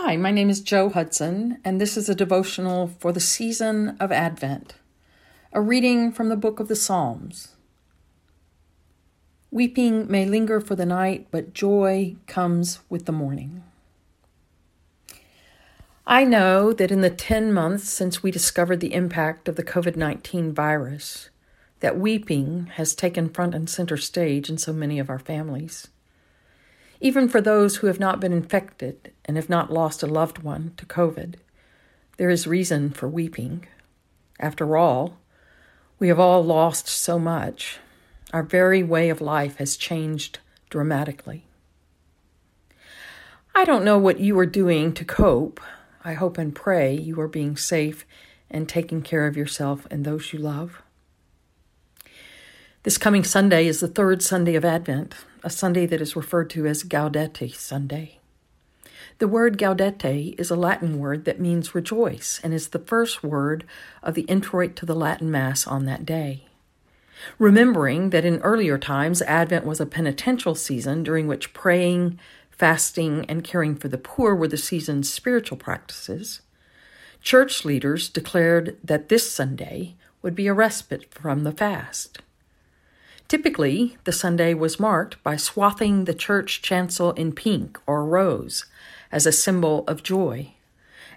Hi, my name is Joe Hudson, and this is a devotional for the season of Advent, a reading from the book of the Psalms. Weeping may linger for the night, but joy comes with the morning. I know that in the 10 months since we discovered the impact of the COVID 19 virus, that weeping has taken front and center stage in so many of our families. Even for those who have not been infected and have not lost a loved one to COVID, there is reason for weeping. After all, we have all lost so much. Our very way of life has changed dramatically. I don't know what you are doing to cope. I hope and pray you are being safe and taking care of yourself and those you love. This coming Sunday is the third Sunday of Advent, a Sunday that is referred to as Gaudete Sunday. The word gaudete is a Latin word that means rejoice and is the first word of the introit to the Latin Mass on that day. Remembering that in earlier times, Advent was a penitential season during which praying, fasting, and caring for the poor were the season's spiritual practices, church leaders declared that this Sunday would be a respite from the fast. Typically, the Sunday was marked by swathing the church chancel in pink or rose as a symbol of joy.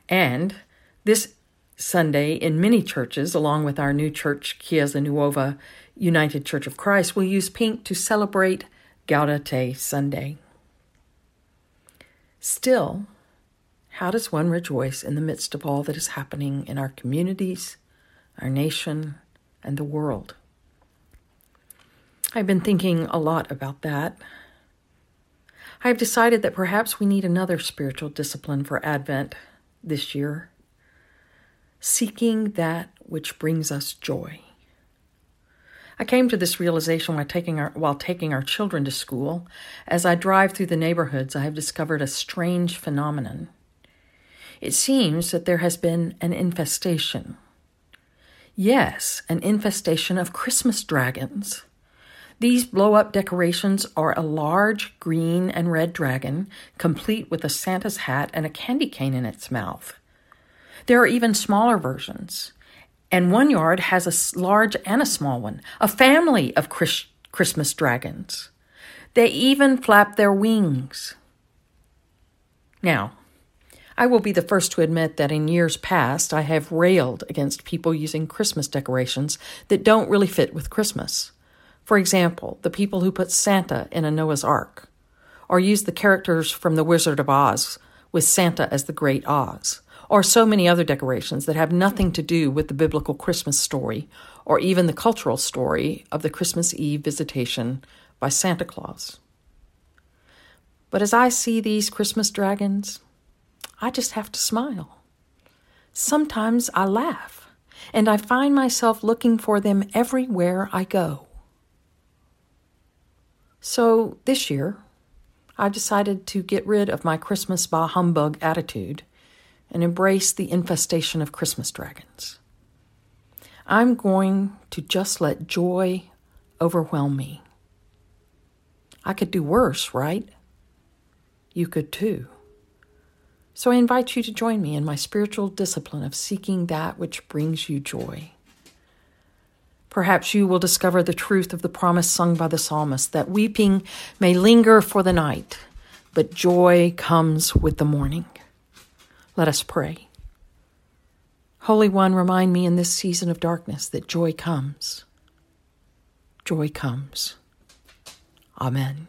And this Sunday, in many churches, along with our new church, Chiesa Nuova United Church of Christ, will use pink to celebrate Gaudete Sunday. Still, how does one rejoice in the midst of all that is happening in our communities, our nation, and the world? I've been thinking a lot about that. I've decided that perhaps we need another spiritual discipline for Advent this year seeking that which brings us joy. I came to this realization while taking our, while taking our children to school. As I drive through the neighborhoods, I have discovered a strange phenomenon. It seems that there has been an infestation. Yes, an infestation of Christmas dragons. These blow up decorations are a large green and red dragon, complete with a Santa's hat and a candy cane in its mouth. There are even smaller versions, and one yard has a large and a small one, a family of Chris- Christmas dragons. They even flap their wings. Now, I will be the first to admit that in years past I have railed against people using Christmas decorations that don't really fit with Christmas. For example, the people who put Santa in a Noah's Ark, or use the characters from The Wizard of Oz with Santa as the Great Oz, or so many other decorations that have nothing to do with the biblical Christmas story or even the cultural story of the Christmas Eve visitation by Santa Claus. But as I see these Christmas dragons, I just have to smile. Sometimes I laugh, and I find myself looking for them everywhere I go. So this year, I've decided to get rid of my Christmas bah humbug attitude and embrace the infestation of Christmas dragons. I'm going to just let joy overwhelm me. I could do worse, right? You could too. So I invite you to join me in my spiritual discipline of seeking that which brings you joy. Perhaps you will discover the truth of the promise sung by the psalmist that weeping may linger for the night, but joy comes with the morning. Let us pray. Holy One, remind me in this season of darkness that joy comes. Joy comes. Amen.